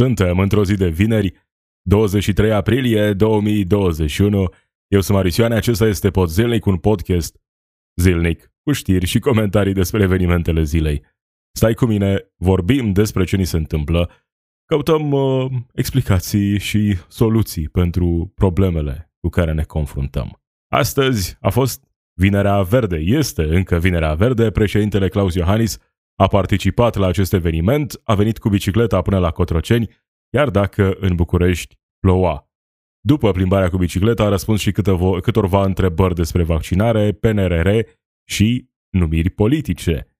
Suntem într-o zi de vineri, 23 aprilie 2021. Eu sunt Marisioane, acesta este Pod Zilnic, un podcast zilnic cu știri și comentarii despre evenimentele zilei. Stai cu mine, vorbim despre ce ni se întâmplă, căutăm uh, explicații și soluții pentru problemele cu care ne confruntăm. Astăzi a fost Vinerea Verde, este încă Vinerea Verde, președintele Claus Iohannis a participat la acest eveniment, a venit cu bicicleta până la Cotroceni, chiar dacă în București ploua. După plimbarea cu bicicleta a răspuns și câteva, câtorva întrebări despre vaccinare, PNRR și numiri politice.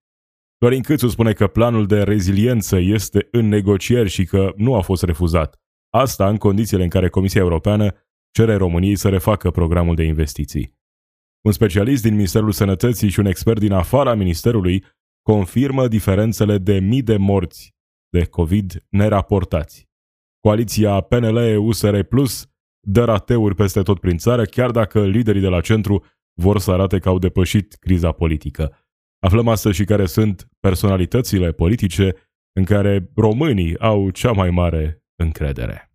Dorin Câțu spune că planul de reziliență este în negocieri și că nu a fost refuzat. Asta în condițiile în care Comisia Europeană cere României să refacă programul de investiții. Un specialist din Ministerul Sănătății și un expert din afara Ministerului confirmă diferențele de mii de morți de COVID neraportați. Coaliția PNL-USR Plus dă rateuri peste tot prin țară, chiar dacă liderii de la centru vor să arate că au depășit criza politică. Aflăm astăzi și care sunt personalitățile politice în care românii au cea mai mare încredere.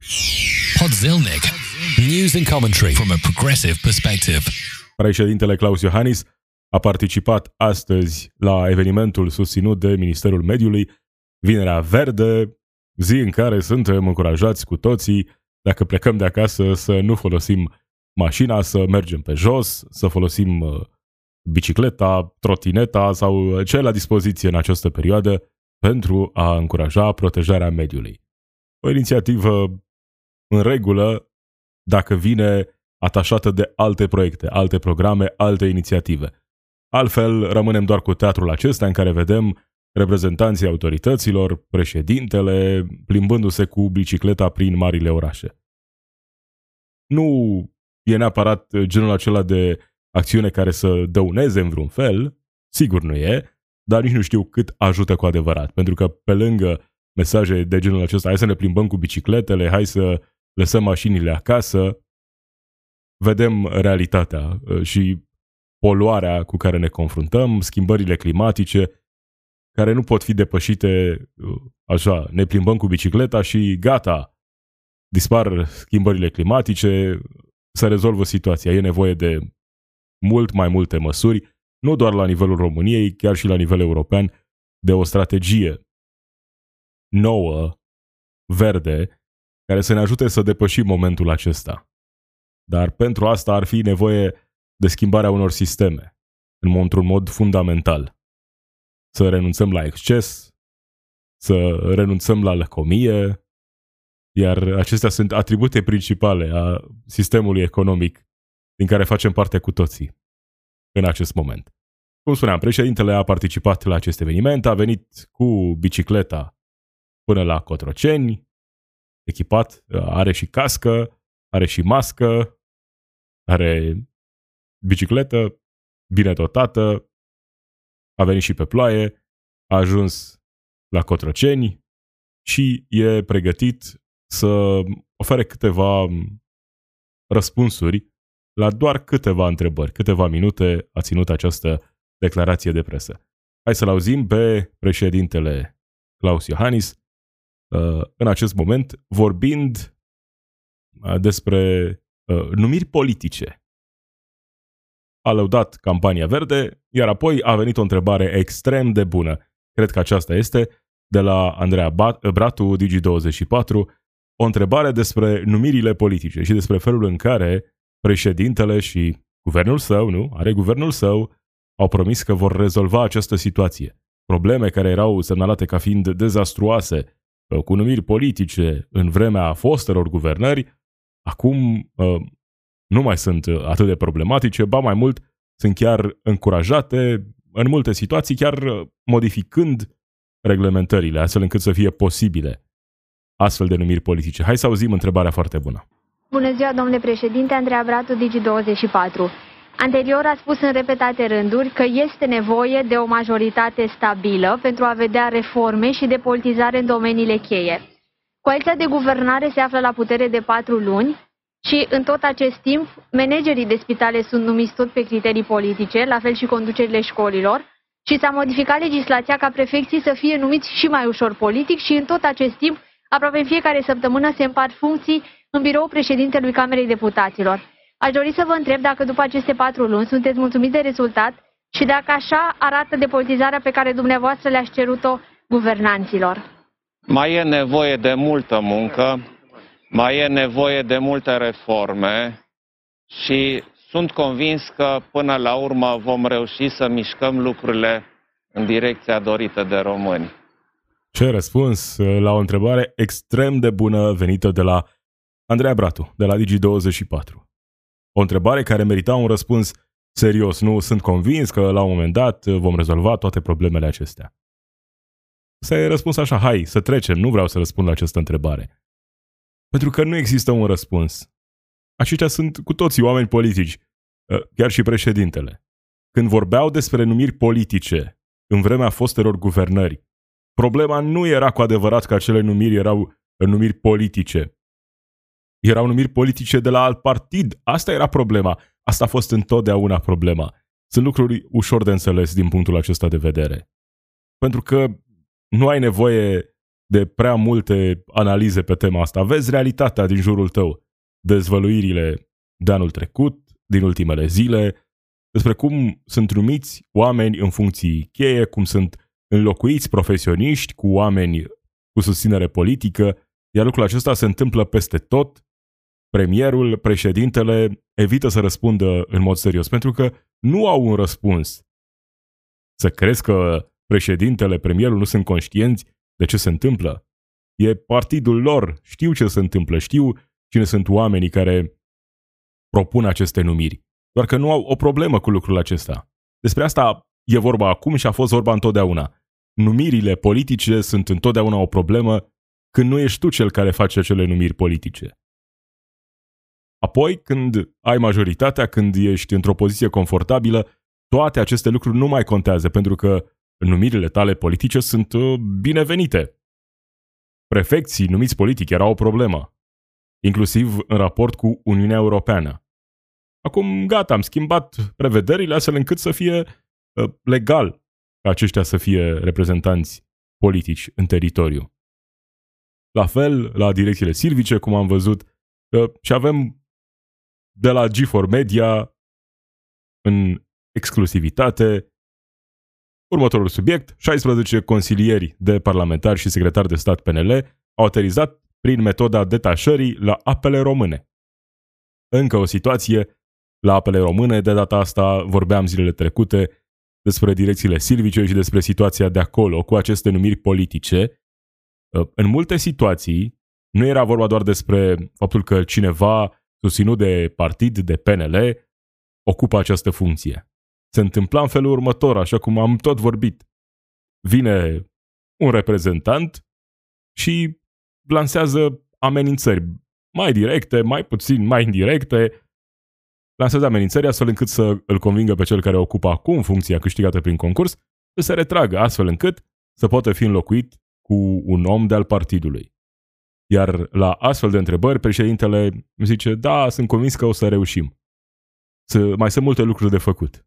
Podzilnic. News and commentary from a progressive perspective. Președintele Claus Iohannis a participat astăzi la evenimentul susținut de Ministerul Mediului, Vinerea Verde, zi în care suntem încurajați cu toții, dacă plecăm de acasă, să nu folosim mașina, să mergem pe jos, să folosim uh, bicicleta, trotineta sau ce la dispoziție în această perioadă pentru a încuraja protejarea mediului. O inițiativă în regulă dacă vine atașată de alte proiecte, alte programe, alte inițiative. Altfel, rămânem doar cu teatrul acesta în care vedem reprezentanții autorităților, președintele, plimbându-se cu bicicleta prin marile orașe. Nu e neapărat genul acela de acțiune care să dăuneze în vreun fel, sigur nu e, dar nici nu știu cât ajută cu adevărat. Pentru că pe lângă mesaje de genul acesta, hai să ne plimbăm cu bicicletele, hai să lăsăm mașinile acasă, vedem realitatea uh, și poluarea cu care ne confruntăm, schimbările climatice, care nu pot fi depășite uh, așa, ne plimbăm cu bicicleta și gata, dispar schimbările climatice, se rezolvă situația. E nevoie de mult mai multe măsuri, nu doar la nivelul României, chiar și la nivel european, de o strategie nouă, verde, care să ne ajute să depășim momentul acesta. Dar pentru asta ar fi nevoie de schimbarea unor sisteme, într-un mod fundamental. Să renunțăm la exces, să renunțăm la lăcomie, iar acestea sunt atribute principale a sistemului economic din care facem parte cu toții în acest moment. Cum spuneam, președintele a participat la acest eveniment, a venit cu bicicleta până la Cotroceni, echipat, are și cască, are și mască, are bicicletă, bine dotată, a venit și pe ploaie, a ajuns la Cotroceni și e pregătit să ofere câteva răspunsuri la doar câteva întrebări, câteva minute a ținut această declarație de presă. Hai să-l auzim pe președintele Claus Iohannis uh, în acest moment vorbind uh, despre uh, numiri politice a lăudat campania verde, iar apoi a venit o întrebare extrem de bună. Cred că aceasta este de la Andreea Bratu, Digi24, o întrebare despre numirile politice și despre felul în care președintele și guvernul său, nu, are guvernul său, au promis că vor rezolva această situație. Probleme care erau semnalate ca fiind dezastruoase, uh, cu numiri politice în vremea fostelor guvernări, acum uh, nu mai sunt uh, atât de problematice, ba mai mult sunt chiar încurajate în multe situații, chiar uh, modificând reglementările, astfel încât să fie posibile astfel de numiri politice. Hai să auzim întrebarea foarte bună. Bună ziua, domnule președinte, Andreea Bratu, Digi24. Anterior a spus în repetate rânduri că este nevoie de o majoritate stabilă pentru a vedea reforme și depolitizare în domeniile cheie. Coaliția de guvernare se află la putere de patru luni și în tot acest timp, managerii de spitale sunt numiți tot pe criterii politice, la fel și conducerile școlilor, și s-a modificat legislația ca prefecții să fie numiți și mai ușor politic și în tot acest timp Aproape în fiecare săptămână se împart funcții în birou președintelui Camerei Deputaților. Aș dori să vă întreb dacă după aceste patru luni sunteți mulțumiți de rezultat și dacă așa arată depolitizarea pe care dumneavoastră le-ați cerut-o guvernanților. Mai e nevoie de multă muncă, mai e nevoie de multe reforme și sunt convins că până la urmă vom reuși să mișcăm lucrurile în direcția dorită de români. Ce răspuns la o întrebare extrem de bună venită de la Andreea Bratu, de la Digi24. O întrebare care merita un răspuns serios. Nu sunt convins că la un moment dat vom rezolva toate problemele acestea. Să răspuns așa, hai, să trecem, nu vreau să răspund la această întrebare. Pentru că nu există un răspuns. Aceștia sunt cu toții oameni politici, ă, chiar și președintele. Când vorbeau despre numiri politice în vremea fostelor guvernări, problema nu era cu adevărat că acele numiri erau numiri politice. Erau numiri politice de la alt partid. Asta era problema. Asta a fost întotdeauna problema. Sunt lucruri ușor de înțeles din punctul acesta de vedere. Pentru că nu ai nevoie de prea multe analize pe tema asta. Vezi realitatea din jurul tău, dezvăluirile de anul trecut, din ultimele zile, despre cum sunt numiți oameni în funcții cheie, cum sunt înlocuiți profesioniști cu oameni cu susținere politică, iar lucrul acesta se întâmplă peste tot. Premierul, președintele evită să răspundă în mod serios, pentru că nu au un răspuns. Să crezi că președintele, premierul nu sunt conștienți de ce se întâmplă. E partidul lor, știu ce se întâmplă, știu cine sunt oamenii care propun aceste numiri. Doar că nu au o problemă cu lucrul acesta. Despre asta e vorba acum și a fost vorba întotdeauna. Numirile politice sunt întotdeauna o problemă când nu ești tu cel care face acele numiri politice. Apoi, când ai majoritatea, când ești într-o poziție confortabilă, toate aceste lucruri nu mai contează, pentru că numirile tale politice sunt uh, binevenite. Prefecții numiți politic erau o problemă, inclusiv în raport cu Uniunea Europeană. Acum, gata, am schimbat prevederile astfel încât să fie uh, legal ca aceștia să fie reprezentanți politici în teritoriu. La fel, la direcțiile silvice, cum am văzut, uh, și avem de la G4 Media în exclusivitate Următorul subiect, 16 consilieri de parlamentari și secretari de stat PNL au aterizat prin metoda detașării la apele române. Încă o situație la apele române, de data asta vorbeam zilele trecute despre direcțiile silvice și despre situația de acolo cu aceste numiri politice. În multe situații nu era vorba doar despre faptul că cineva susținut de partid, de PNL, ocupă această funcție se întâmpla în felul următor, așa cum am tot vorbit. Vine un reprezentant și lansează amenințări mai directe, mai puțin, mai indirecte, lansează amenințări astfel încât să îl convingă pe cel care ocupă acum funcția câștigată prin concurs să se retragă, astfel încât să poată fi înlocuit cu un om de al partidului. Iar la astfel de întrebări, președintele zice, da, sunt convins că o să reușim. Să, mai sunt multe lucruri de făcut.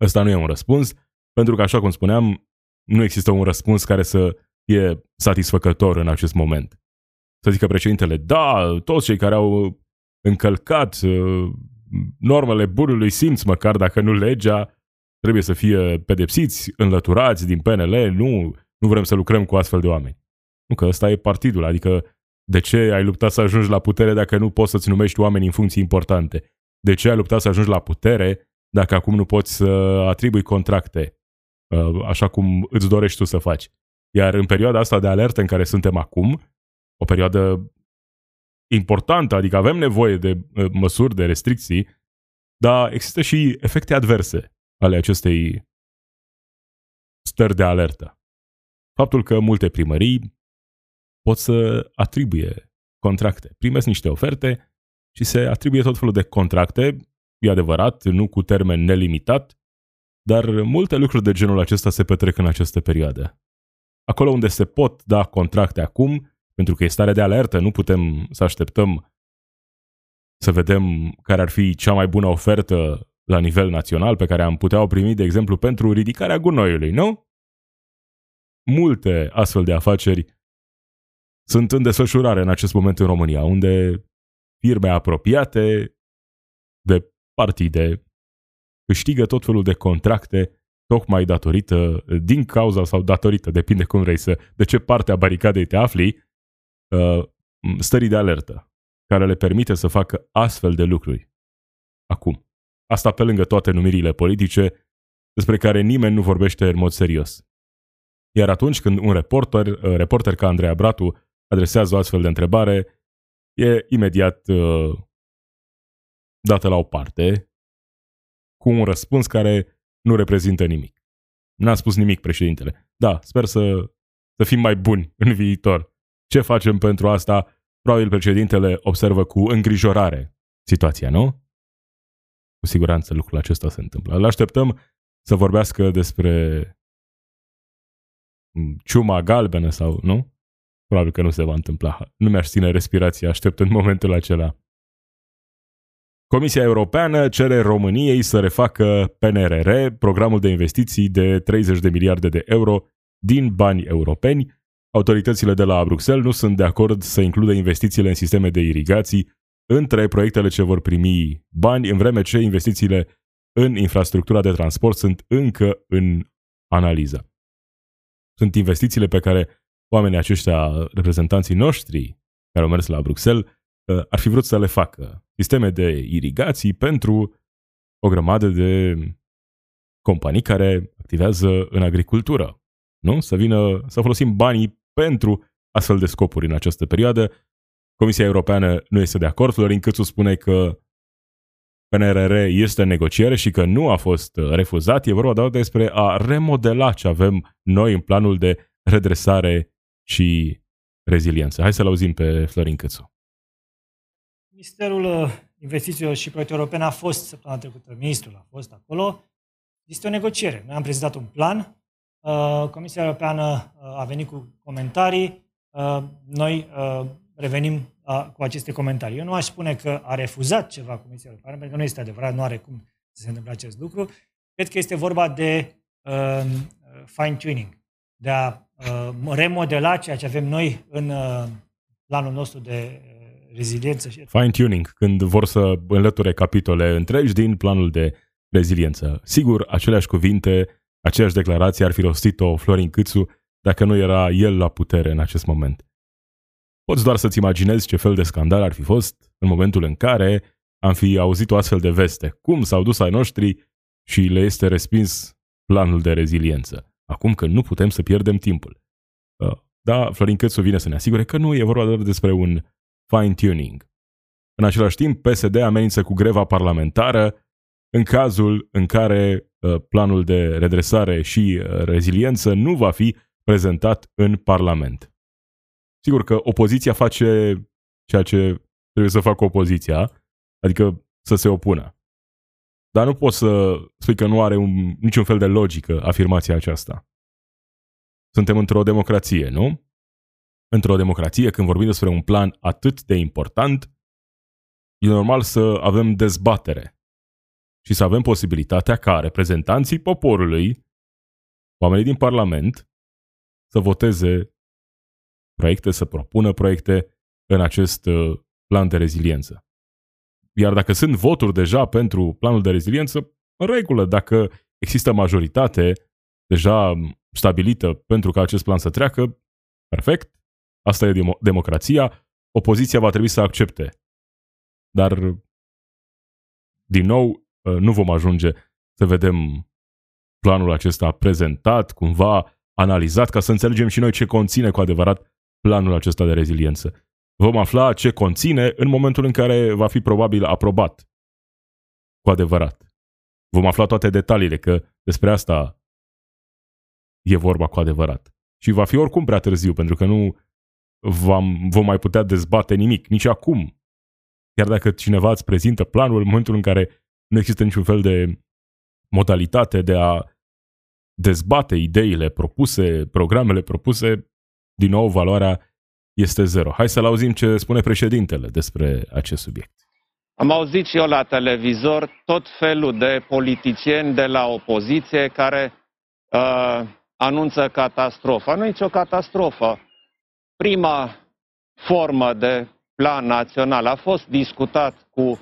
Ăsta nu e un răspuns, pentru că, așa cum spuneam, nu există un răspuns care să fie satisfăcător în acest moment. Să zică președintele, da, toți cei care au încălcat uh, normele bunului simț, măcar dacă nu legea, trebuie să fie pedepsiți, înlăturați din PNL, nu, nu vrem să lucrăm cu astfel de oameni. Nu că ăsta e partidul, adică de ce ai luptat să ajungi la putere dacă nu poți să-ți numești oameni în funcții importante? De ce ai luptat să ajungi la putere dacă acum nu poți să atribui contracte uh, așa cum îți dorești tu să faci. Iar în perioada asta de alertă în care suntem acum, o perioadă importantă, adică avem nevoie de uh, măsuri, de restricții, dar există și efecte adverse ale acestei stări de alertă. Faptul că multe primării pot să atribuie contracte. Primesc niște oferte și se atribuie tot felul de contracte e adevărat, nu cu termen nelimitat, dar multe lucruri de genul acesta se petrec în această perioadă. Acolo unde se pot da contracte acum, pentru că e stare de alertă, nu putem să așteptăm să vedem care ar fi cea mai bună ofertă la nivel național pe care am putea o primi, de exemplu, pentru ridicarea gunoiului, nu? multe astfel de afaceri sunt în desfășurare în acest moment în România, unde firme apropiate de partide câștigă tot felul de contracte tocmai datorită, din cauza sau datorită, depinde cum vrei să, de ce parte a baricadei te afli, uh, stării de alertă, care le permite să facă astfel de lucruri. Acum. Asta pe lângă toate numirile politice despre care nimeni nu vorbește în mod serios. Iar atunci când un reporter, uh, reporter ca Andreea Bratu adresează o astfel de întrebare, e imediat uh, dată la o parte, cu un răspuns care nu reprezintă nimic. N-a spus nimic președintele. Da, sper să, să fim mai buni în viitor. Ce facem pentru asta? Probabil președintele observă cu îngrijorare situația, nu? Cu siguranță lucrul acesta se întâmplă. Îl așteptăm să vorbească despre ciuma galbenă sau nu? Probabil că nu se va întâmpla. Nu mi-aș ține respirația așteptând momentul acela. Comisia Europeană cere României să refacă PNRR, programul de investiții de 30 de miliarde de euro din bani europeni. Autoritățile de la Bruxelles nu sunt de acord să includă investițiile în sisteme de irigații între proiectele ce vor primi bani, în vreme ce investițiile în infrastructura de transport sunt încă în analiză. Sunt investițiile pe care oamenii aceștia, reprezentanții noștri care au mers la Bruxelles, uh, ar fi vrut să le facă. Sisteme de irigații pentru o grămadă de companii care activează în agricultură. Nu? Să vină, să folosim banii pentru astfel de scopuri în această perioadă. Comisia Europeană nu este de acord. Florin Câțu spune că PNRR este în negociere și că nu a fost refuzat. E vorba doar despre a remodela ce avem noi în planul de redresare și reziliență. Hai să-l auzim pe Florin Câțu. Ministerul uh, Investițiilor și Proiecte Europene a fost săptămâna trecută, ministrul a fost acolo. Este o negociere. Noi am prezentat un plan, uh, Comisia Europeană uh, a venit cu comentarii, noi revenim cu aceste comentarii. Eu nu aș spune că a refuzat ceva Comisia Europeană, pentru că nu este adevărat, nu are cum să se întâmple acest lucru. Cred că este vorba de fine-tuning, de a remodela ceea ce avem noi în planul nostru de reziliență. Fine-tuning, când vor să înlăture capitole întregi din planul de reziliență. Sigur, aceleași cuvinte, aceeași declarație ar fi rostit-o Florin Câțu dacă nu era el la putere în acest moment. Poți doar să-ți imaginezi ce fel de scandal ar fi fost în momentul în care am fi auzit o astfel de veste. Cum s-au dus ai noștri și le este respins planul de reziliență. Acum că nu putem să pierdem timpul. Uh, da, Florin Câțu vine să ne asigure că nu e vorba doar despre un fine-tuning. În același timp, PSD amenință cu greva parlamentară în cazul în care uh, planul de redresare și uh, reziliență nu va fi prezentat în Parlament. Sigur că opoziția face ceea ce trebuie să facă opoziția, adică să se opună. Dar nu poți să spui că nu are un, niciun fel de logică afirmația aceasta. Suntem într-o democrație, nu? Într-o democrație, când vorbim despre un plan atât de important, e normal să avem dezbatere și să avem posibilitatea ca reprezentanții poporului, oamenii din Parlament, să voteze proiecte, să propună proiecte în acest uh, plan de reziliență. Iar dacă sunt voturi deja pentru planul de reziliență, în regulă, dacă există majoritate deja stabilită pentru ca acest plan să treacă, perfect, Asta e dem- democrația. Opoziția va trebui să accepte. Dar, din nou, ă, nu vom ajunge să vedem planul acesta prezentat, cumva analizat, ca să înțelegem și noi ce conține cu adevărat planul acesta de reziliență. Vom afla ce conține în momentul în care va fi probabil aprobat. Cu adevărat. Vom afla toate detaliile, că despre asta e vorba cu adevărat. Și va fi oricum prea târziu, pentru că nu vom, vom mai putea dezbate nimic, nici acum. Chiar dacă cineva îți prezintă planul în momentul în care nu există niciun fel de modalitate de a dezbate ideile propuse, programele propuse, din nou valoarea este zero. Hai să-l auzim ce spune președintele despre acest subiect. Am auzit și eu la televizor tot felul de politicieni de la opoziție care uh, anunță catastrofa. Nu e nicio catastrofă. Prima formă de plan național a fost discutat cu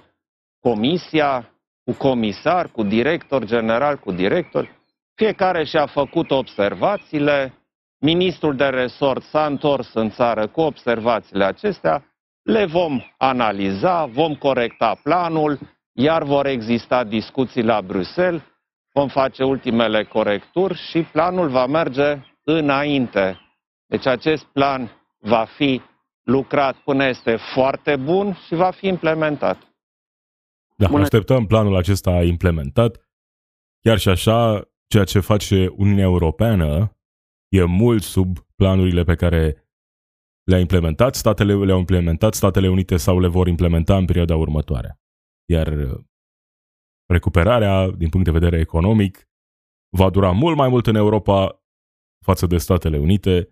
comisia, cu comisar, cu director general, cu director. Fiecare și-a făcut observațiile, ministrul de resort s-a întors în țară cu observațiile acestea, le vom analiza, vom corecta planul, iar vor exista discuții la Bruxelles, vom face ultimele corecturi și planul va merge înainte. Deci acest plan va fi lucrat până este foarte bun și va fi implementat. Da, Bună. așteptăm planul acesta implementat. Chiar și așa, ceea ce face Uniunea Europeană e mult sub planurile pe care le-a implementat, statele le-au implementat, Statele Unite sau le vor implementa în perioada următoare. Iar uh, recuperarea, din punct de vedere economic, va dura mult mai mult în Europa față de Statele Unite.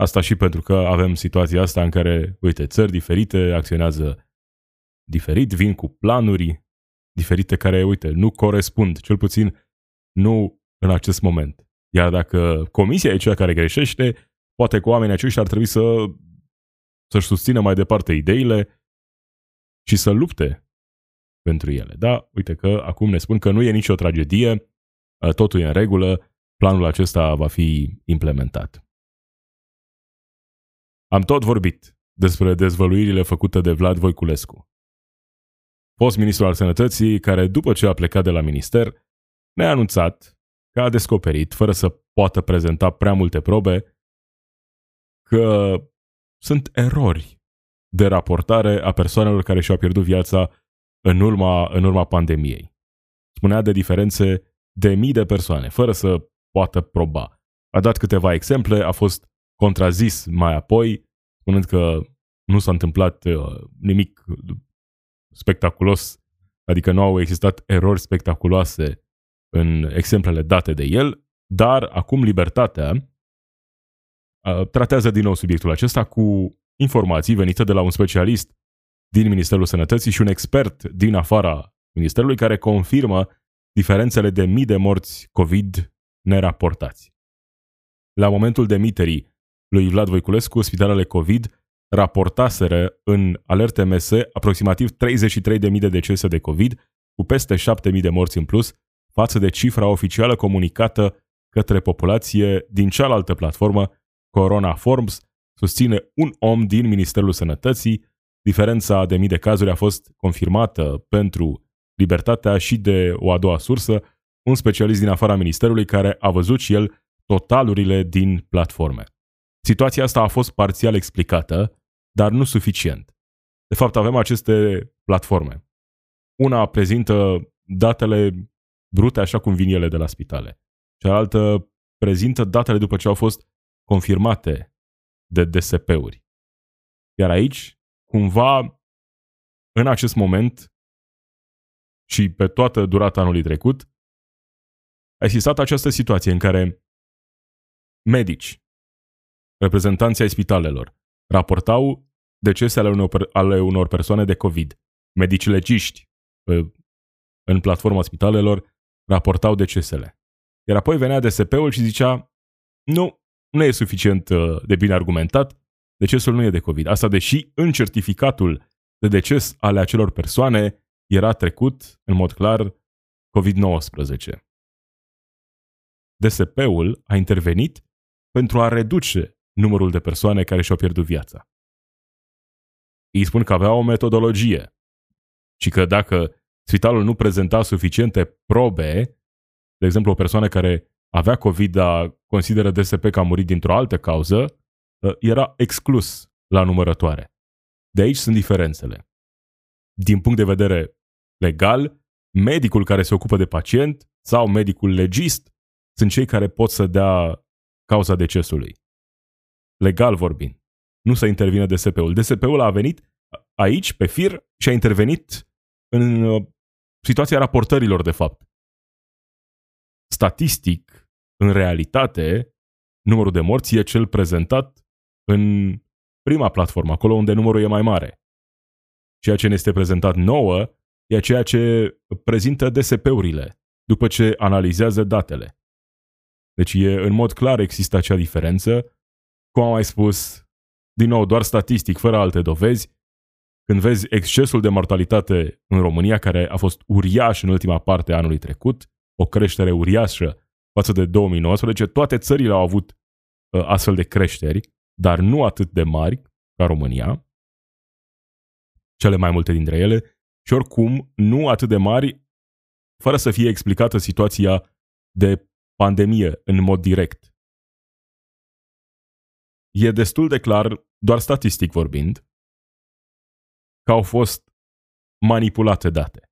Asta și pentru că avem situația asta în care, uite, țări diferite acționează diferit, vin cu planuri diferite care, uite, nu corespund, cel puțin nu în acest moment. Iar dacă comisia e cea care greșește, poate că oamenii aceștia ar trebui să, să-și susțină mai departe ideile și să lupte pentru ele. Da, uite că acum ne spun că nu e nicio tragedie, totul e în regulă, planul acesta va fi implementat. Am tot vorbit despre dezvăluirile făcute de Vlad Voiculescu fost ministru al sănătății, care după ce a plecat de la minister, ne-a anunțat că a descoperit, fără să poată prezenta prea multe probe, că sunt erori de raportare a persoanelor care și-au pierdut viața în urma, în urma pandemiei. Spunea de diferențe de mii de persoane, fără să poată proba. A dat câteva exemple, a fost contrazis mai apoi, spunând că nu s-a întâmplat uh, nimic spectaculos, adică nu au existat erori spectaculoase în exemplele date de el, dar acum Libertatea uh, tratează din nou subiectul acesta cu informații venite de la un specialist din Ministerul Sănătății și un expert din afara Ministerului care confirmă diferențele de mii de morți COVID neraportați. La momentul demiterii lui Vlad Voiculescu, spitalele COVID raportaseră în alerte MS aproximativ 33.000 de decese de COVID, cu peste 7.000 de morți în plus, față de cifra oficială comunicată către populație din cealaltă platformă, Corona Forms, susține un om din Ministerul Sănătății. Diferența de mii de cazuri a fost confirmată pentru libertatea și de o a doua sursă, un specialist din afara Ministerului care a văzut și el totalurile din platforme. Situația asta a fost parțial explicată dar nu suficient. De fapt, avem aceste platforme. Una prezintă datele brute așa cum vin ele de la spitale. Cealaltă prezintă datele după ce au fost confirmate de DSP-uri. Iar aici, cumva, în acest moment și pe toată durata anului trecut, a existat această situație în care medici, reprezentanții ai spitalelor, raportau decese ale unor, ale unor persoane de COVID. Medici legiști în platforma spitalelor raportau decesele. Iar apoi venea DSP-ul și zicea nu, nu e suficient uh, de bine argumentat, decesul nu e de COVID. Asta deși în certificatul de deces ale acelor persoane era trecut în mod clar COVID-19. DSP-ul a intervenit pentru a reduce numărul de persoane care și-au pierdut viața. Ei spun că avea o metodologie și că dacă spitalul nu prezenta suficiente probe, de exemplu o persoană care avea COVID, dar consideră DSP că a murit dintr-o altă cauză, ă, era exclus la numărătoare. De aici sunt diferențele. Din punct de vedere legal, medicul care se ocupă de pacient sau medicul legist sunt cei care pot să dea cauza decesului. Legal vorbind nu să intervină DSP-ul. DSP-ul a venit aici, pe fir, și a intervenit în uh, situația raportărilor, de fapt. Statistic, în realitate, numărul de morți e cel prezentat în prima platformă, acolo unde numărul e mai mare. Ceea ce ne este prezentat nouă e ceea ce prezintă DSP-urile, după ce analizează datele. Deci e, în mod clar există acea diferență. Cum am mai spus, din nou, doar statistic, fără alte dovezi, când vezi excesul de mortalitate în România, care a fost uriaș în ultima parte a anului trecut, o creștere uriașă față de 2019, toate țările au avut uh, astfel de creșteri, dar nu atât de mari ca România, cele mai multe dintre ele, și oricum nu atât de mari, fără să fie explicată situația de pandemie în mod direct. E destul de clar, doar statistic vorbind, că au fost manipulate date.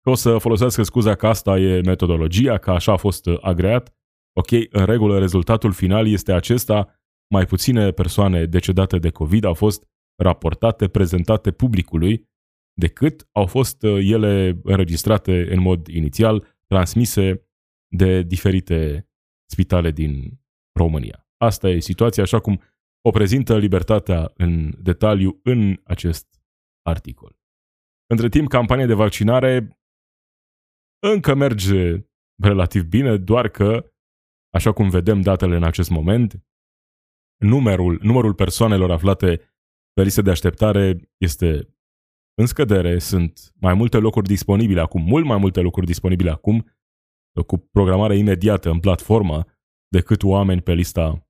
Că o să folosească scuza că asta e metodologia, că așa a fost agreat. Ok, în regulă, rezultatul final este acesta. Mai puține persoane decedate de COVID au fost raportate, prezentate publicului, decât au fost uh, ele înregistrate în mod inițial, transmise de diferite spitale din România. Asta e situația așa cum o prezintă libertatea în detaliu în acest articol. Între timp, campania de vaccinare încă merge relativ bine, doar că, așa cum vedem datele în acest moment, numărul, numărul persoanelor aflate pe listă de așteptare este în scădere, sunt mai multe locuri disponibile acum, mult mai multe locuri disponibile acum, cu programare imediată în platformă, decât oameni pe lista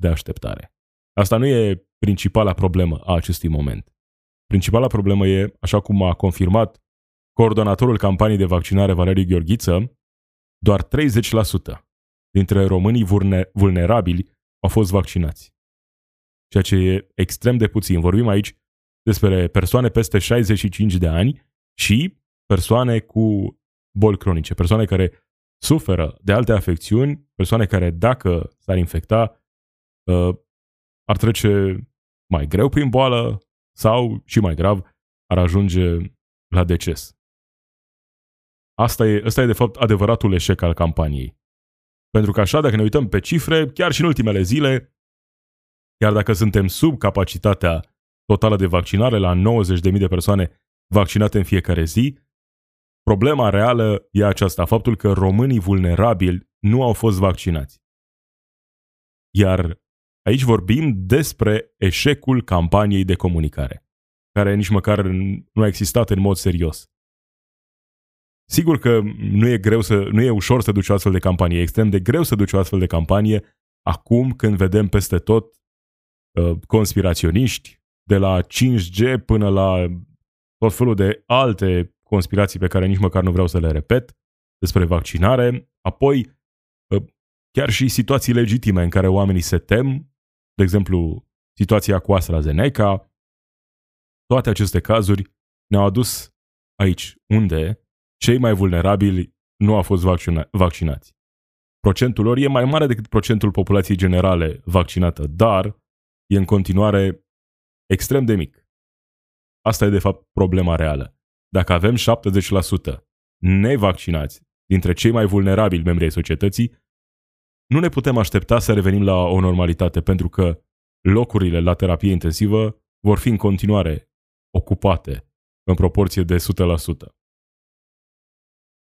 de așteptare. Asta nu e principala problemă a acestui moment. Principala problemă e, așa cum a confirmat coordonatorul campaniei de vaccinare Valeriu Gheorghiță, doar 30% dintre românii vulnerabili au fost vaccinați. Ceea ce e extrem de puțin. Vorbim aici despre persoane peste 65 de ani și persoane cu boli cronice, persoane care suferă de alte afecțiuni, persoane care, dacă s-ar infecta, uh, ar trece mai greu prin boală sau, și mai grav, ar ajunge la deces. Asta e, asta e, de fapt, adevăratul eșec al campaniei. Pentru că așa, dacă ne uităm pe cifre, chiar și în ultimele zile, chiar dacă suntem sub capacitatea totală de vaccinare la 90.000 de persoane vaccinate în fiecare zi, problema reală e aceasta, faptul că românii vulnerabili nu au fost vaccinați. Iar aici vorbim despre eșecul campaniei de comunicare, care nici măcar nu a existat în mod serios. Sigur că nu e, greu să, nu e ușor să duci o astfel de campanie, e extrem de greu să duci o astfel de campanie acum când vedem peste tot uh, conspiraționiști, de la 5G până la tot felul de alte conspirații pe care nici măcar nu vreau să le repet despre vaccinare, apoi ă, chiar și situații legitime în care oamenii se tem, de exemplu situația cu AstraZeneca, toate aceste cazuri ne-au adus aici, unde cei mai vulnerabili nu au fost vaccina- vaccinați. Procentul lor e mai mare decât procentul populației generale vaccinată, dar e în continuare extrem de mic. Asta e de fapt problema reală. Dacă avem 70% nevaccinați dintre cei mai vulnerabili membri ai societății, nu ne putem aștepta să revenim la o normalitate pentru că locurile la terapie intensivă vor fi în continuare ocupate în proporție de 100%.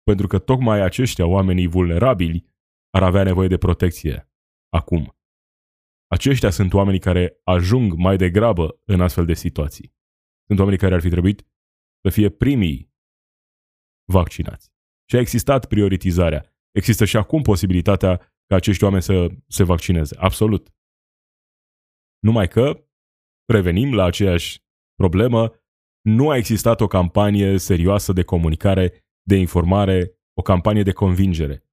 Pentru că tocmai aceștia, oamenii vulnerabili, ar avea nevoie de protecție acum. Aceștia sunt oamenii care ajung mai degrabă în astfel de situații. Sunt oamenii care ar fi trebuit să fie primii vaccinați. Și a existat prioritizarea. Există și acum posibilitatea ca acești oameni să se vaccineze. Absolut. Numai că, prevenim la aceeași problemă, nu a existat o campanie serioasă de comunicare, de informare, o campanie de convingere.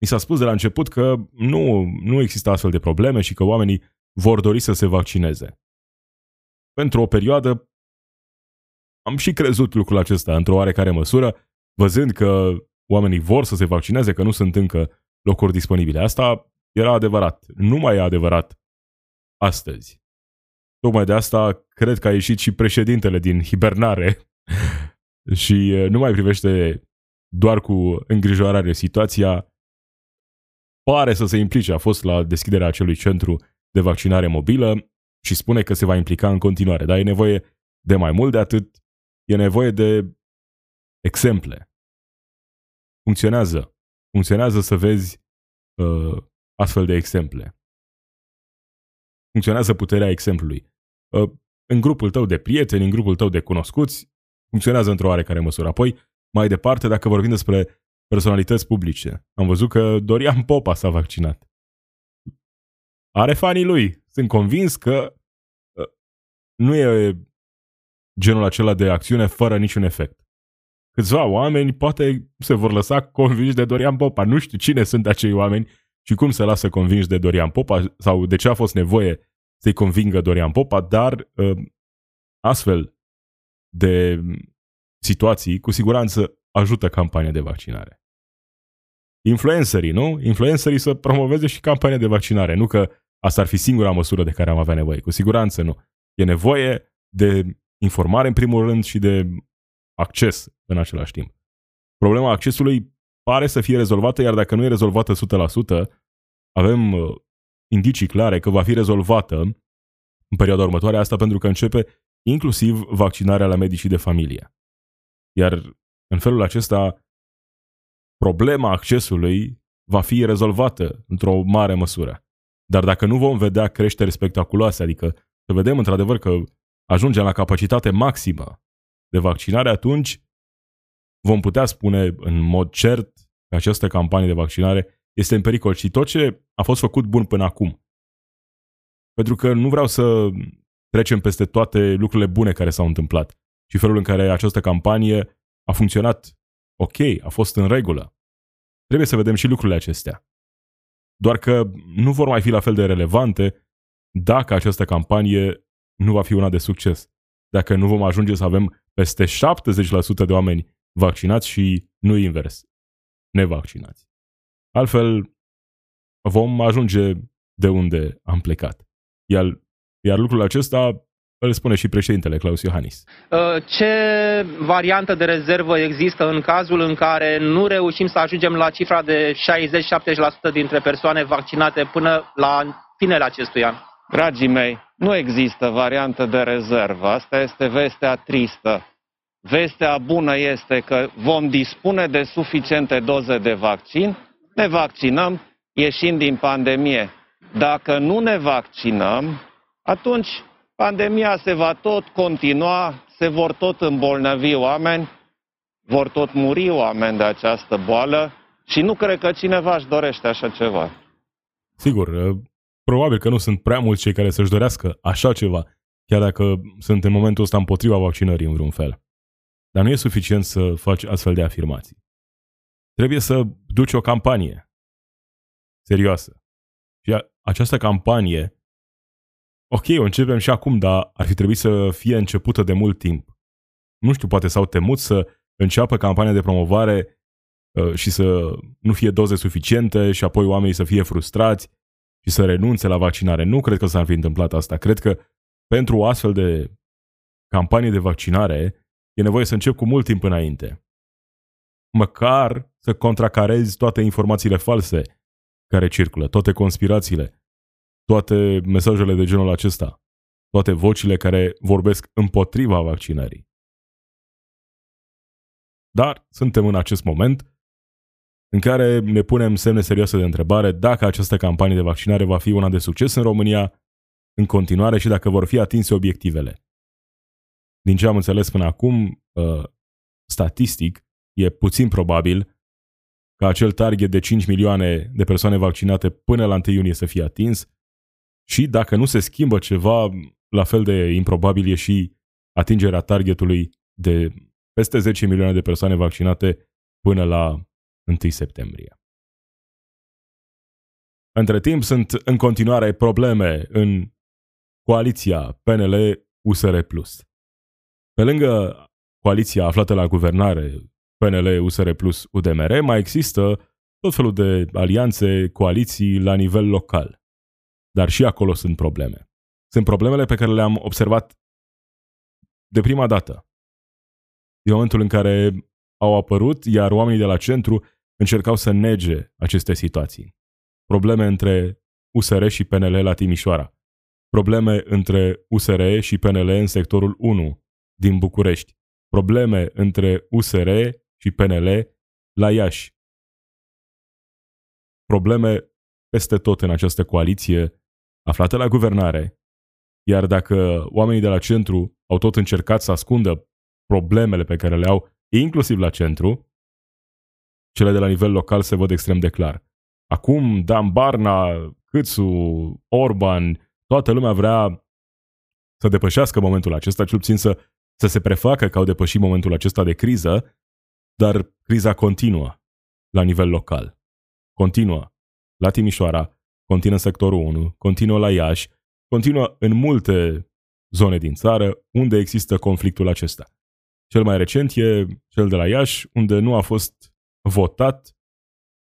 Mi s-a spus de la început că nu, nu există astfel de probleme și că oamenii vor dori să se vaccineze. Pentru o perioadă am și crezut lucrul acesta într-o oarecare măsură, văzând că oamenii vor să se vaccineze, că nu sunt încă locuri disponibile. Asta era adevărat. Nu mai e adevărat astăzi. Tocmai de asta cred că a ieșit și președintele din hibernare și nu mai privește doar cu îngrijorare situația, pare să se implice, a fost la deschiderea acelui centru de vaccinare mobilă și spune că se va implica în continuare. Dar e nevoie de mai mult de atât, e nevoie de exemple. Funcționează. Funcționează să vezi uh, astfel de exemple. Funcționează puterea exemplului. Uh, în grupul tău de prieteni, în grupul tău de cunoscuți, funcționează într-o oarecare măsură. Apoi, mai departe, dacă vorbim despre personalități publice, am văzut că Dorian Popa s-a vaccinat. Are fanii lui. Sunt convins că uh, nu e genul acela de acțiune fără niciun efect. Câțiva oameni poate se vor lăsa convinși de Dorian Popa. Nu știu cine sunt acei oameni și cum se lasă convinși de Dorian Popa sau de ce a fost nevoie să-i convingă Dorian Popa, dar uh, astfel de situații cu siguranță ajută campania de vaccinare. Influencerii, nu? Influencerii să promoveze și campania de vaccinare. Nu că asta ar fi singura măsură de care am avea nevoie. Cu siguranță nu. E nevoie de informare în primul rând și de acces în același timp. Problema accesului pare să fie rezolvată, iar dacă nu e rezolvată 100%, avem uh, indicii clare că va fi rezolvată în perioada următoare, asta pentru că începe inclusiv vaccinarea la medicii de familie. Iar în felul acesta, problema accesului va fi rezolvată într-o mare măsură. Dar dacă nu vom vedea creșteri spectaculoase, adică să vedem într-adevăr că ajungem la capacitate maximă de vaccinare, atunci vom putea spune în mod cert că această campanie de vaccinare este în pericol și tot ce a fost făcut bun până acum. Pentru că nu vreau să trecem peste toate lucrurile bune care s-au întâmplat și felul în care această campanie a funcționat ok, a fost în regulă. Trebuie să vedem și lucrurile acestea. Doar că nu vor mai fi la fel de relevante dacă această campanie nu va fi una de succes. Dacă nu vom ajunge să avem peste 70% de oameni vaccinați și nu invers, nevaccinați. Altfel, vom ajunge de unde am plecat. Iar, iar lucrul acesta îl spune și președintele Claus Iohannis. Uh, ce variantă de rezervă există în cazul în care nu reușim să ajungem la cifra de 60-70% dintre persoane vaccinate până la finele acestui an? Dragii mei, nu există variantă de rezervă. Asta este vestea tristă. Vestea bună este că vom dispune de suficiente doze de vaccin, ne vaccinăm, ieșim din pandemie. Dacă nu ne vaccinăm, atunci pandemia se va tot continua, se vor tot îmbolnăvi oameni, vor tot muri oameni de această boală și nu cred că cineva își dorește așa ceva. Sigur, probabil că nu sunt prea mulți cei care să-și dorească așa ceva, chiar dacă sunt în momentul ăsta împotriva vaccinării în vreun fel. Dar nu e suficient să faci astfel de afirmații. Trebuie să duci o campanie serioasă. Și această campanie, ok, o începem și acum, dar ar fi trebuit să fie începută de mult timp. Nu știu, poate s-au temut să înceapă campania de promovare uh, și să nu fie doze suficiente și apoi oamenii să fie frustrați și să renunțe la vaccinare. Nu cred că s-ar fi întâmplat asta. Cred că pentru o astfel de campanie de vaccinare e nevoie să încep cu mult timp înainte. Măcar să contracarezi toate informațiile false care circulă, toate conspirațiile, toate mesajele de genul acesta, toate vocile care vorbesc împotriva vaccinării. Dar suntem în acest moment în care ne punem semne serioase de întrebare dacă această campanie de vaccinare va fi una de succes în România în continuare și dacă vor fi atinse obiectivele. Din ce am înțeles până acum, uh, statistic, e puțin probabil ca acel target de 5 milioane de persoane vaccinate până la 1 iunie să fie atins și dacă nu se schimbă ceva, la fel de improbabil e și atingerea targetului de peste 10 milioane de persoane vaccinate până la 1 septembrie. Între timp, sunt în continuare probleme în coaliția PNL-USR+. Pe lângă coaliția aflată la guvernare, PNL, USR Plus, UDMR, mai există tot felul de alianțe, coaliții la nivel local. Dar și acolo sunt probleme. Sunt problemele pe care le-am observat de prima dată. Din momentul în care au apărut, iar oamenii de la centru încercau să nege aceste situații. Probleme între USR și PNL la Timișoara. Probleme între USR și PNL în sectorul 1 din București. Probleme între USR și PNL la Iași. probleme peste tot în această coaliție aflată la guvernare, iar dacă oamenii de la centru au tot încercat să ascundă problemele pe care le au, inclusiv la centru, cele de la nivel local se văd extrem de clar. Acum, Dan Barna, Câțu, Orban, toată lumea vrea să depășească momentul acesta, cel puțin să, să se prefacă că au depășit momentul acesta de criză, dar criza continuă la nivel local. Continuă la Timișoara, continuă în sectorul 1, continuă la Iași, continuă în multe zone din țară unde există conflictul acesta. Cel mai recent e cel de la Iași, unde nu a fost votat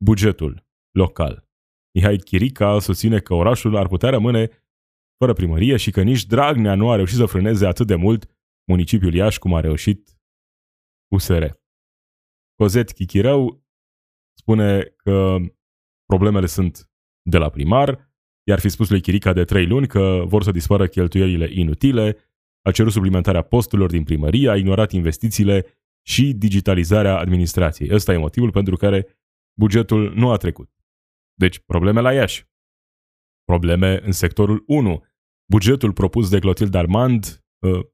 bugetul local. Mihai Chirica susține că orașul ar putea rămâne fără primărie și că nici Dragnea nu a reușit să frâneze atât de mult municipiul Iași cum a reușit USR. Cozet Chichirău spune că problemele sunt de la primar, iar fi spus lui Chirica de trei luni că vor să dispară cheltuielile inutile, a cerut suplimentarea posturilor din primărie, a ignorat investițiile și digitalizarea administrației. Ăsta e motivul pentru care bugetul nu a trecut. Deci, probleme la Iași. Probleme în sectorul 1. Bugetul propus de Clotilde Armand uh,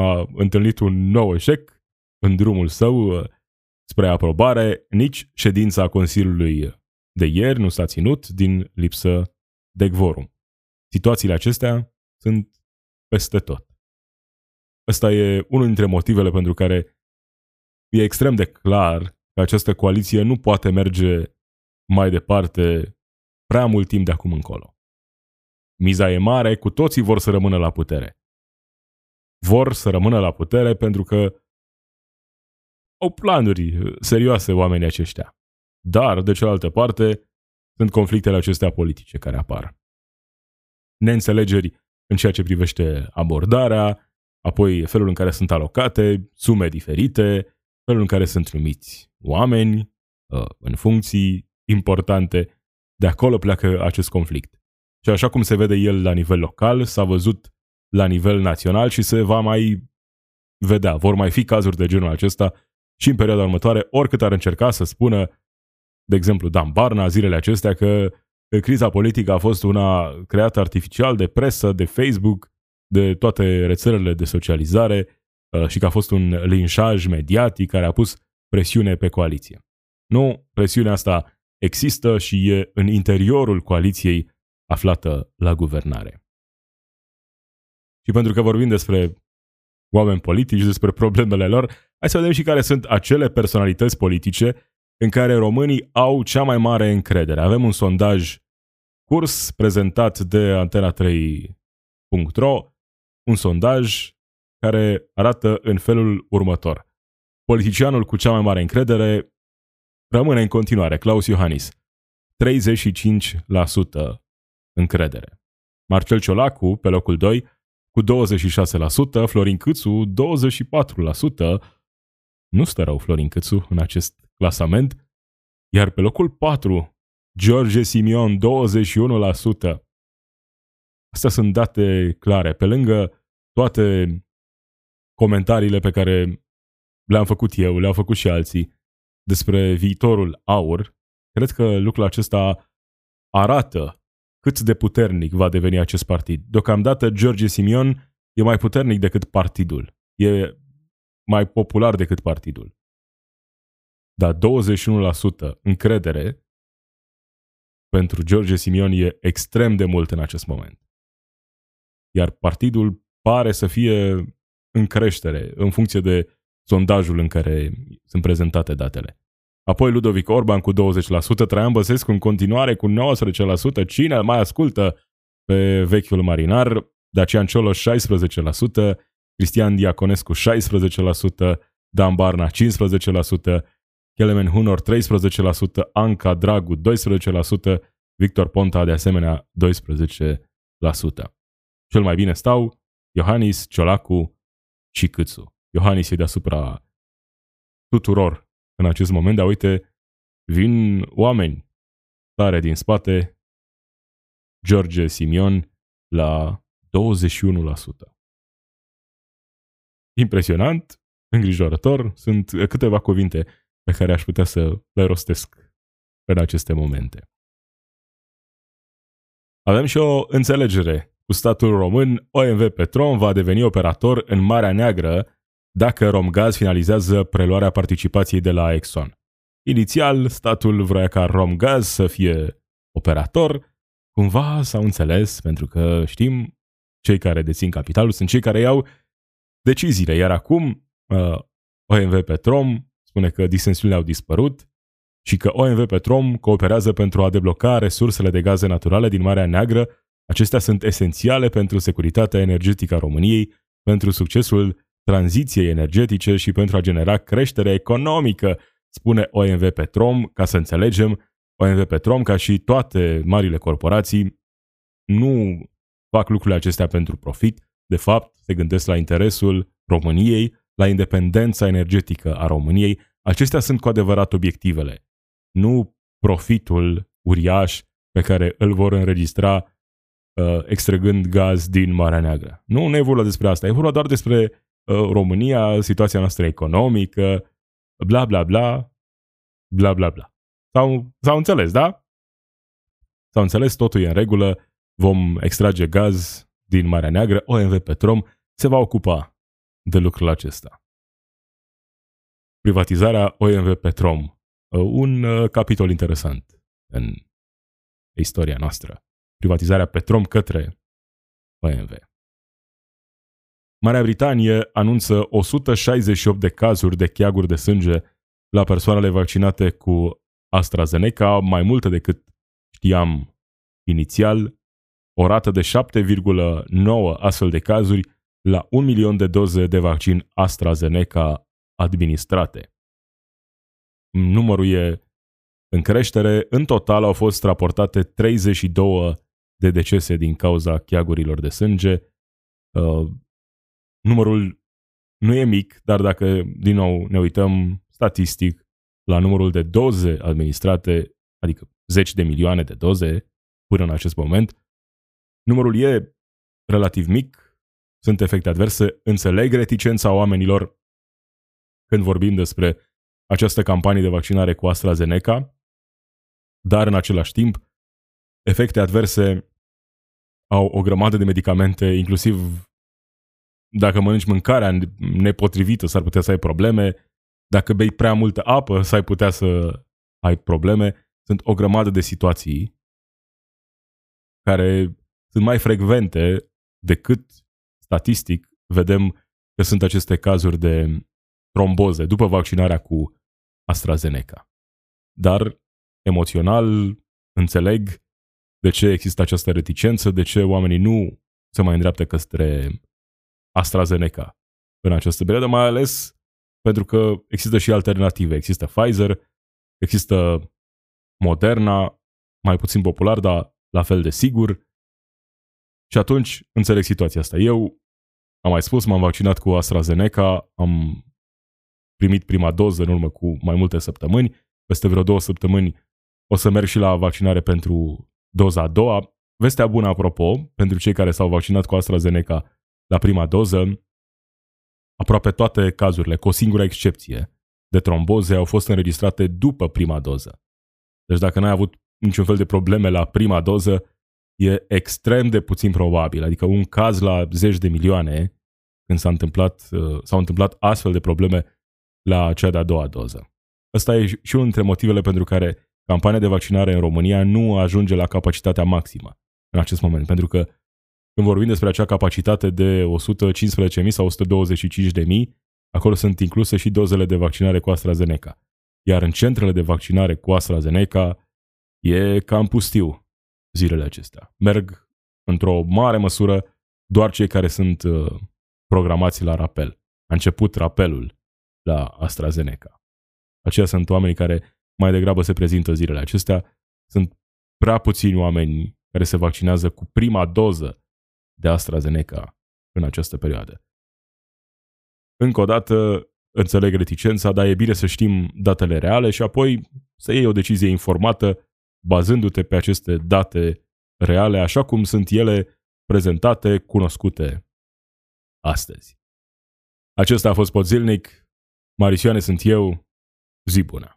a întâlnit un nou eșec în drumul său uh, spre aprobare. Nici ședința Consiliului de ieri nu s-a ținut din lipsă de quorum. Situațiile acestea sunt peste tot. Ăsta e unul dintre motivele pentru care e extrem de clar că această coaliție nu poate merge mai departe prea mult timp de acum încolo. Miza e mare, cu toții vor să rămână la putere. Vor să rămână la putere pentru că au planuri serioase oamenii aceștia. Dar, de cealaltă parte, sunt conflictele acestea politice care apar. Neînțelegeri în ceea ce privește abordarea, apoi felul în care sunt alocate, sume diferite, felul în care sunt numiți oameni uh, în funcții importante. De acolo pleacă acest conflict. Și așa cum se vede el la nivel local, s-a văzut la nivel național și se va mai vedea. Vor mai fi cazuri de genul acesta și în perioada următoare, oricât ar încerca să spună, de exemplu, Dan Barna, zilele acestea, că criza politică a fost una creată artificial de presă, de Facebook, de toate rețelele de socializare uh, și că a fost un linșaj mediatic care a pus presiune pe coaliție. Nu, presiunea asta există și e în interiorul coaliției aflată la guvernare. Și pentru că vorbim despre oameni politici, despre problemele lor, hai să vedem și care sunt acele personalități politice în care românii au cea mai mare încredere. Avem un sondaj curs prezentat de Antena 3.ro un sondaj care arată în felul următor. Politicianul cu cea mai mare încredere rămâne în continuare Claus Iohannis, 35% încredere. Marcel Ciolacu, pe locul 2, cu 26%, Florin Câțu, 24%. Nu stă rău Florin Câțu în acest clasament. Iar pe locul 4, George Simion, 21%. Astea sunt date clare. Pe lângă toate comentariile pe care le-am făcut eu, le-au făcut și alții despre viitorul aur, cred că lucrul acesta arată cât de puternic va deveni acest partid. Deocamdată George Simion e mai puternic decât partidul. E mai popular decât partidul. Dar 21% încredere pentru George Simion e extrem de mult în acest moment iar partidul pare să fie în creștere în funcție de sondajul în care sunt prezentate datele. Apoi Ludovic Orban cu 20%, Traian Băsescu în continuare cu 19%, cine mai ascultă pe vechiul marinar, Dacian Cioloș 16%, Cristian Diaconescu 16%, Dan Barna 15%, Kelemen Hunor 13%, Anca Dragu 12%, Victor Ponta de asemenea 12%. Cel mai bine stau Iohannis, Ciolacu și Câțu. Iohannis e deasupra tuturor în acest moment, dar uite, vin oameni tare din spate, George Simion la 21%. Impresionant, îngrijorător, sunt câteva cuvinte pe care aș putea să le rostesc în aceste momente. Avem și o înțelegere cu statul român. OMV Petrom va deveni operator în Marea Neagră dacă Romgaz finalizează preluarea participației de la Exxon. Inițial, statul vrea ca Romgaz să fie operator. Cumva s-au înțeles, pentru că știm, cei care dețin capitalul sunt cei care iau deciziile. Iar acum, uh, OMV Petrom spune că disensiunile au dispărut și că OMV Petrom cooperează pentru a debloca resursele de gaze naturale din Marea Neagră. Acestea sunt esențiale pentru securitatea energetică a României, pentru succesul tranziției energetice și pentru a genera creștere economică, spune OMV Petrom, ca să înțelegem, OMV Petrom, ca și toate marile corporații, nu fac lucrurile acestea pentru profit, de fapt se gândesc la interesul României, la independența energetică a României. Acestea sunt cu adevărat obiectivele, nu profitul uriaș pe care îl vor înregistra uh, extrăgând gaz din Marea Neagră. Nu, nu e vorba despre asta, e vorba doar despre uh, România, situația noastră economică, bla bla bla, bla bla bla. S-au, s-au înțeles, da? S-au înțeles, totul e în regulă, vom extrage gaz din Marea Neagră, OMV Petrom se va ocupa de lucrul acesta. Privatizarea OMV Petrom, uh, un uh, capitol interesant în istoria noastră. Privatizarea Petrom către OMV. Marea Britanie anunță 168 de cazuri de cheaguri de sânge la persoanele vaccinate cu AstraZeneca, mai multe decât știam inițial, o rată de 7,9 astfel de cazuri la un milion de doze de vaccin AstraZeneca administrate. Numărul e în creștere. În total au fost raportate 32 de decese din cauza cheagurilor de sânge. Uh, numărul nu e mic, dar dacă din nou ne uităm statistic la numărul de doze administrate, adică zeci de milioane de doze până în acest moment, numărul e relativ mic, sunt efecte adverse, înțeleg reticența oamenilor când vorbim despre această campanie de vaccinare cu AstraZeneca, dar în același timp, efecte adverse au o grămadă de medicamente, inclusiv dacă mănânci mâncarea nepotrivită, s-ar putea să ai probleme, dacă bei prea multă apă, s-ar putea să ai probleme. Sunt o grămadă de situații care sunt mai frecvente decât statistic vedem că sunt aceste cazuri de tromboze după vaccinarea cu AstraZeneca. Dar emoțional înțeleg de ce există această reticență, de ce oamenii nu se mai îndreaptă către AstraZeneca în această perioadă, mai ales pentru că există și alternative. Există Pfizer, există Moderna, mai puțin popular, dar la fel de sigur. Și atunci înțeleg situația asta. Eu am mai spus, m-am vaccinat cu AstraZeneca, am primit prima doză în urmă cu mai multe săptămâni. Peste vreo două săptămâni o să merg și la vaccinare pentru doza a doua. Vestea bună, apropo, pentru cei care s-au vaccinat cu AstraZeneca la prima doză, aproape toate cazurile, cu o singură excepție, de tromboze au fost înregistrate după prima doză. Deci dacă n-ai avut niciun fel de probleme la prima doză, e extrem de puțin probabil. Adică un caz la zeci de milioane, când s-a întâmplat, uh, s-au întâmplat astfel de probleme la cea de-a doua doză. Ăsta e și unul dintre motivele pentru care campania de vaccinare în România nu ajunge la capacitatea maximă în acest moment. Pentru că când vorbim despre acea capacitate de 115.000 sau 125.000, acolo sunt incluse și dozele de vaccinare cu AstraZeneca. Iar în centrele de vaccinare cu AstraZeneca e cam pustiu zilele acestea. Merg într-o mare măsură doar cei care sunt uh, programați la rapel. A început rapelul la AstraZeneca. Aceia sunt oamenii care mai degrabă se prezintă zilele acestea. Sunt prea puțini oameni care se vaccinează cu prima doză de AstraZeneca în această perioadă. Încă o dată, înțeleg reticența, dar e bine să știm datele reale și apoi să iei o decizie informată bazându-te pe aceste date reale, așa cum sunt ele prezentate, cunoscute astăzi. Acesta a fost Podzilnic. Marisioane sunt eu. Zi bună!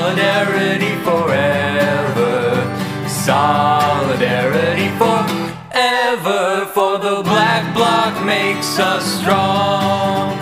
for the black bloc makes us strong.